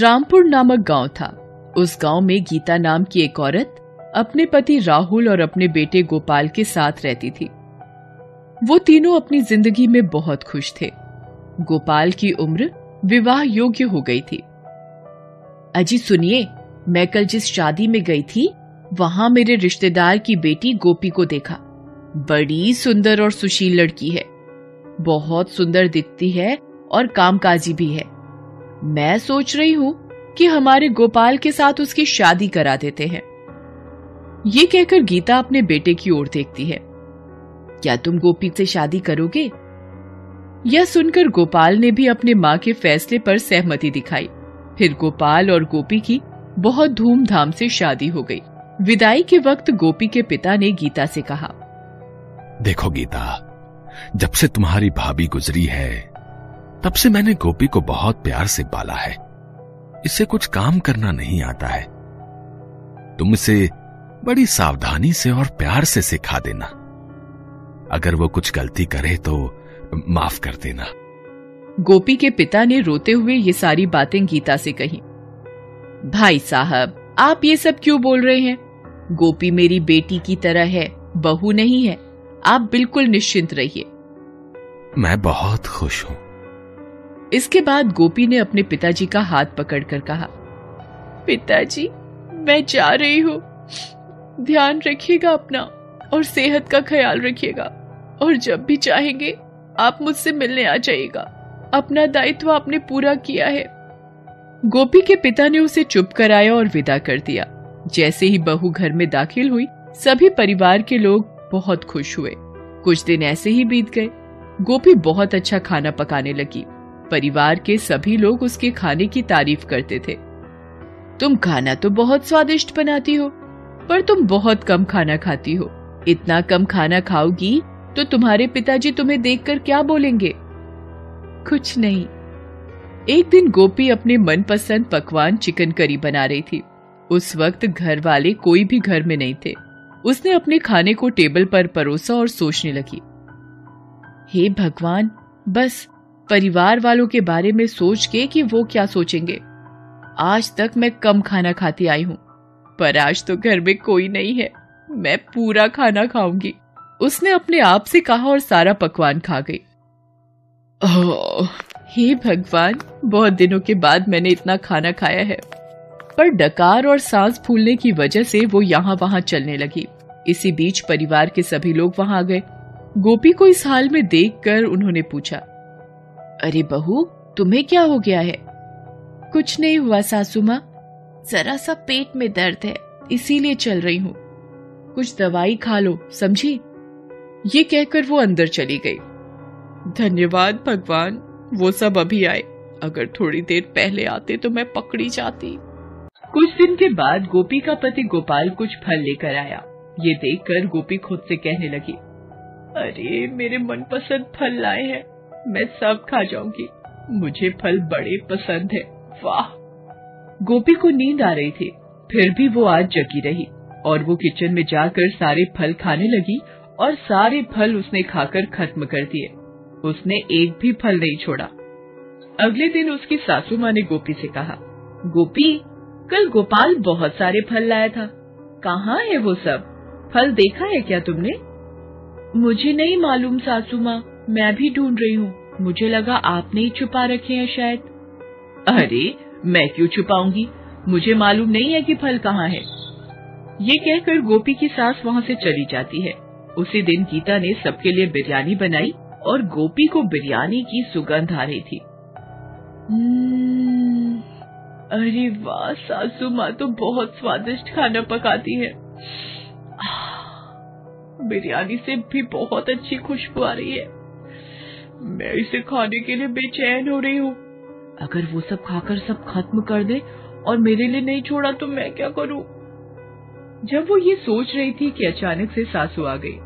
रामपुर नामक गाँव था। उस गाँव में गीता नाम की एक औरत अपने पति राहुल और अपने बेटे गोपाल के साथ रहती थी। वो तीनों अपनी ज़िंदगी में बहुत खुश थे। गोपाल की उम्र विवाह योग्य हो गई थी। अजी सुनिए, मैं कल जिस शादी में गई थी, वहाँ मेरे रिश्तेदार की बेटी गोपी को देखा। बड़ी सुंदर और सुशील लड़की है। बहुत सुंदर दिखती है और कामकाजी भी है। मैं सोच रही हूँ कि हमारे गोपाल के साथ उसकी शादी करा देते हैं। ये कहकर गीता अपने बेटे की ओर देखती है। क्या तुम गोपी से शादी करोगे? यह सुनकर गोपाल ने भी अपने माँ के फैसले पर सहमति दिखाई। फिर गोपाल और गोपी की बहुत धूमधाम से शादी हो गई। विदाई के वक्त गोपी के पिता ने गीता से कहा, देखो गीता, जब से तुम्हारी भाभी गुजरी है तब से मैंने गोपी को बहुत प्यार से पाला है। इसे कुछ काम करना नहीं आता है। तुम इसे बड़ी सावधानी से और प्यार से सिखा देना। अगर वो कुछ गलती करे तो माफ़ कर देना। गोपी के पिता ने रोते हुए ये सारी बातें गीता से कही। भाई साहब आप ये सब क्यों बोल रहे हैं? गोपी मेरी बेटी की तरह है बहू नहीं है। आप बिल्कुल निश्चिंत रहिए। मैं बहुत खुश हूँ। इसके बाद गोपी ने अपने पिताजी का हाथ पकड़कर कहा, पिताजी, मैं जा रही हूँ। ध्यान रखिएगा अपना और सेहत का ख्याल रखिएगा। और जब भी चाहेंगे, आप मुझसे मिलने आ जाइएगा। अपना दायित्व आपने पूरा किया है। गोपी के पिता ने उसे चुप कराया और विदा कर दिया। जैसे ही बहू घर में दाखिल हुई, सभी परिवार के लोग बहुत खुश हुए। कुछ दिन ऐसे ही बीत गए। गोपी बहुत अच्छा खाना पकाने लगी। परिवार के सभी लोग उसके खाने की तारीफ़ करते थे। तुम खाना तो बहुत स्वादिष्ट बनाती हो, पर तुम बहुत कम खाना खाती हो। इतना कम खाना खाओगी तो तुम्हारे पिताजी तुम्हें देखकर क्या बोलेंगे? कुछ नहीं। एक दिन गोपी अपने मनपसंद पकवान चिकन करी बना रही थी। उस वक्त घर वाले कोई भी घर में नहीं थे। उसने अपने खाने को टेबल पर परोसा और सोचने लगी। हे भगवान, बस परिवार वालों के बारे में सोच के कि वो क्या सोचेंगे। आज तक मैं कम खाना खाती आई हूँ, पर आज तो घर में कोई नहीं है। मैं पूरा खाना खाऊँगी। उसने अपने आप से कहा और सारा पकवान खा गई। हे भगवान, बहुत दिनों के बाद मैंने इतना खाना खाया है। पर डकार और सांस फूलने की वजह से वो यहाँ वहाँ चलने लगी। इसी बीच परिवार के सभी लोग वहाँ आ गए। गोपी को इस हाल में देखकर उन्होंने पूछा अरे बहू, तुम्हें क्या हो गया है? कुछ नहीं हुआ सासू माँ जरा सा पेट में दर्द है, इसीलिए चल रही हूँ। कुछ दवाई खा लो, समझी? ये कहकर वो अंदर चली गई। धन्यवाद भगवान, वो सब अभी आए। अगर थोड़ी देर पहले आते तो मैं पकड़ी जाती। कुछ दिन के बाद गोपी का पति गोपाल कुछ फल लेकर आया। ये देखकर गोपी खुद से कहने लगी, अरे, मेरे मनपसंद फल लाए हैं। मैं सब खा जाऊँगी। मुझे फल बड़े पसंद है। वाह! गोपी को नींद आ रही थी। फिर भी वो आज जगी रही और वो किचन में जाकर सारे फल खाने लगी और सारे फल उसने खाकर खत्म कर दिए। उसने एक भी फल नहीं छोड़ा। अगले दिन उसकी सासू माँ ने गोपी से कहा, गोपी, कल गोपाल बहुत सारे फल लाया था। कहाँ है वो सब? फल देखा है क्या तुमने? मुझे नहीं मालूम सासू माँ। मैं भी ढूंढ रही हूँ। मुझे लगा आपने ही छुपा रखे हैं शायद। अरे मैं क्यों छुपाऊँगी? मुझे मालूम नहीं है कि फल कहाँ है। ये कहकर गोपी की सास वहाँ से चली जाती है। उसी दिन गीता ने सबके लिए बिरयानी बनाई और गोपी को बिरयानी की सुगंध आ रही थी। हम्म, अरे वाह सासू माँ तो बहुत स्वादिष्ट खाना पकाती है। बिरयानी से भी बहुत अच्छी खुशबू आ रही है। मैं इसे खाने के लिए बेचैन हो रही हूँ। अगर वो सब खाकर सब खत्म कर दे और मेरे लिए नहीं छोड़ा तो मैं क्या करूँ? जब वो ये सोच रही थी कि अचानक से सासू आ गई,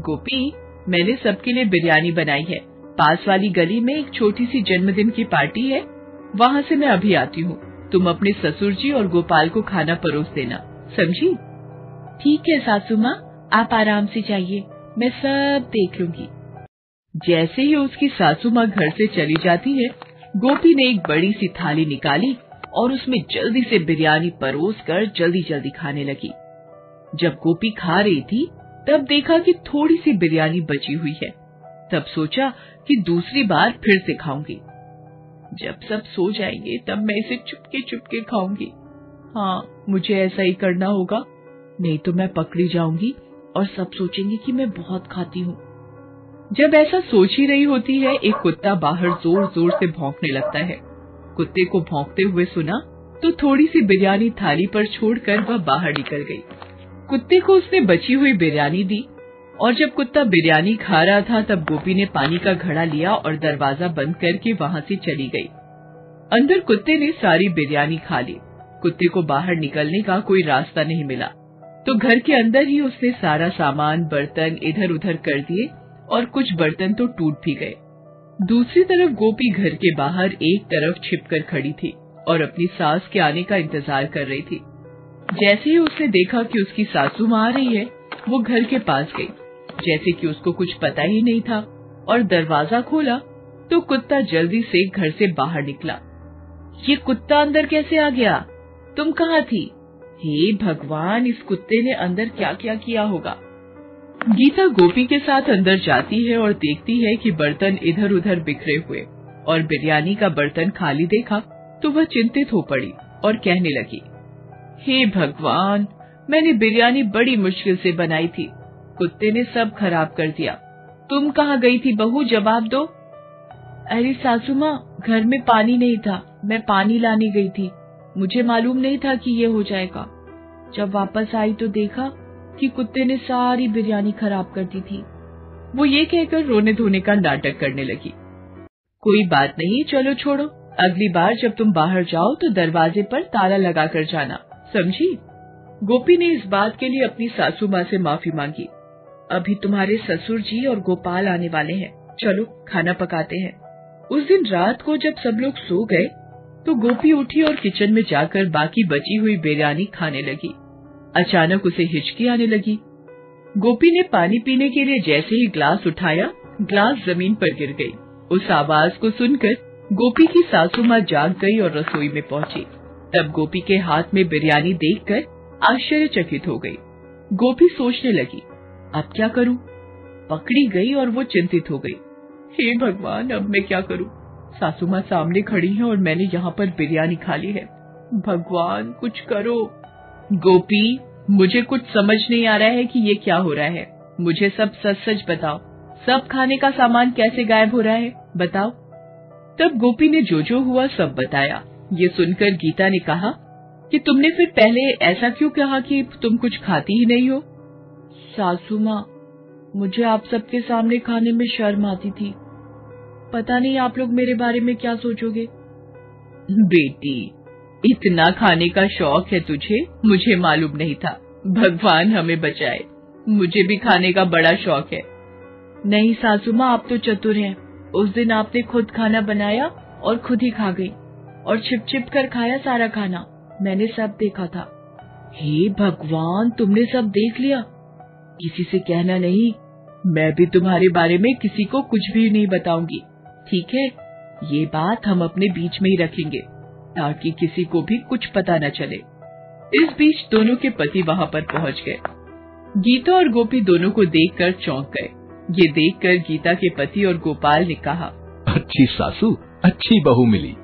गोपी, मैंने सबके लिए बिरयानी बनाई है। पास वाली गली में एक छोटी सी जन्मदिन की पार्टी है। वहाँ से मैं अभी आती हूँ। तुम अपने ससुर जी और गोपाल को खाना परोस देना। समझी? ठीक है सासू माँ, आप आराम से जाइए। मैं सब देख लूँगी। जैसे ही उसकी सासू माँ घर से चली जाती है, गोपी ने एक बड़ी सी थाली निकाली और उसमें जल्दी से बिरयानी परोस कर जल्दी जल्दी खाने लगी। जब गोपी खा रही थी, तब देखा कि थोड़ी सी बिरयानी बची हुई है। तब सोचा कि दूसरी बार फिर से खाऊँगी। जब सब सो जाएँगे, तब मैं इसे चुपके चुपके खाऊँगी। हाँ मुझे ऐसा ही करना होगा, नहीं तो मैं पकड़ी जाऊँगी और सब सोचेंगे कि मैं बहुत खाती हूँ। जब ऐसा सोच ही रही होती है, एक कुत्ता बाहर ज़ोर ज़ोर से भौंकने लगता है। कुत्ते को भौंकते हुए सुना तो थोड़ी सी बिरयानी थाली पर छोड़कर वह बाहर निकल गई। कुत्ते को उसने बची हुई बिरयानी दी, और जब कुत्ता बिरयानी खा रहा था, तब गोपी ने पानी का घड़ा लिया और दरवाज़ा बंद करके वहाँ से चली गई। अंदर कुत्ते ने सारी बिरयानी खा ली। कुत्ते को बाहर निकलने का कोई रास्ता नहीं मिला। तो घर के अंदर ही उसने सारा सामान, बर्तन इधर उधर कर दिए और कुछ बर्तन तो टूट भी गए। दूसरी तरफ़ गोपी घर के बाहर एक तरफ़ छिपकर खड़ी थी और अपनी सास के आने का इंतज़ार कर रही थी। जैसे ही उसने देखा कि उसकी सासू माँ आ रही है, वो घर के पास गई। जैसे कि उसको कुछ पता ही नहीं था और दरवाज़ा खोला तो कुत्ता जल्दी से घर से बाहर निकला। ये कुत्ता अंदर कैसे आ गया? तुम कहाँ थी? हे भगवान, इस कुत्ते ने अंदर क्या क्या किया होगा? गीता गोपी के साथ अंदर जाती है और देखती है कि बर्तन इधर उधर बिखरे हुए, और बिरयानी का बर्तन खाली देखा तो वह चिंतित हो पड़ी और कहने लगी, हे भगवान, मैंने बिरयानी बड़ी मुश्किल से बनाई थी, कुत्ते ने सब खराब कर दिया। तुम कहाँ गई थी बहू, जवाब दो? अरे सासू माँ घर में पानी नहीं था, मैं पानी लाने गई थी। मुझे मालूम नहीं था कि ये हो जाएगा। जब वापस आई तो देखा कि कुत्ते ने सारी बिरयानी खराब कर दी थी। वो ये कहकर रोने धोने का नाटक करने लगी। कोई बात नहीं, चलो छोड़ो। अगली बार जब तुम बाहर जाओ तो दरवाजे पर ताला लगा कर जाना, समझी? गोपी ने इस बात के लिए अपनी सासू माँ से माफ़ी मांगी। अभी तुम्हारे ससुर जी और गोपाल आने वाले हैं। चलो, खाना पकाते हैं। उस दिन रात को जब सब लोग सो गए तो गोपी उठी और किचन में जाकर बाकी बची हुई बिरयानी खाने लगी। अचानक उसे हिचकी आने लगी। गोपी ने पानी पीने के लिए जैसे ही ग्लास उठाया, ग्लास ज़मीन पर गिर गई। उस आवाज़ को सुनकर गोपी की सासू माँ जाग गई और रसोई में पहुँची। तब गोपी के हाथ में बिरयानी देखकर आश्चर्यचकित हो गई। गोपी सोचने लगी, अब क्या करूँ? पकड़ी गई और वो चिंतित हो गई। हे भगवान, अब मैं क्या करूँ? सासू माँ सामने खड़ी है और मैंने यहाँ पर बिरयानी खा ली है। भगवान, कुछ करो। गोपी, मुझे कुछ समझ नहीं आ रहा है कि ये क्या हो रहा है। मुझे सब सच सच बताओ। सब खाने का सामान कैसे गायब हो रहा है, बताओ। तब गोपी ने जो जो हुआ सब बताया। ये सुनकर गीता ने कहा, कि तुमने फिर पहले ऐसा क्यों कहा कि तुम कुछ खाती ही नहीं हो? सासू माँ, मुझे आप सबके सामने खाने में शर्म आती थी। पता नहीं आप लोग मेरे बारे में क्या सोचोगे? बेटी इतना खाने का शौक है तुझे? मुझे मालूम नहीं था। भगवान हमें बचाए। मुझे भी खाने का बड़ा शौक है। नहीं सासू माँ आप तो चतुर हैं। उस दिन आपने खुद खाना बनाया और खुद ही खा गई और छिप छिप कर खाया सारा खाना। मैंने सब देखा था। हे भगवान, तुमने सब देख लिया? किसी से कहना नहीं। मैं भी तुम्हारे बारे में किसी को कुछ भी नहीं बताऊँगी। ठीक है? ये बात हम अपने बीच में ही रखेंगे। ताकि किसी को भी कुछ पता न चले। इस बीच दोनों के पति वहाँ पर पहुँच गए। गीता और गोपी दोनों को देखकर चौंक गए। ये देखकर गीता के पति और गोपाल ने कहा, अच्छी सासू, अच्छी बहू मिली।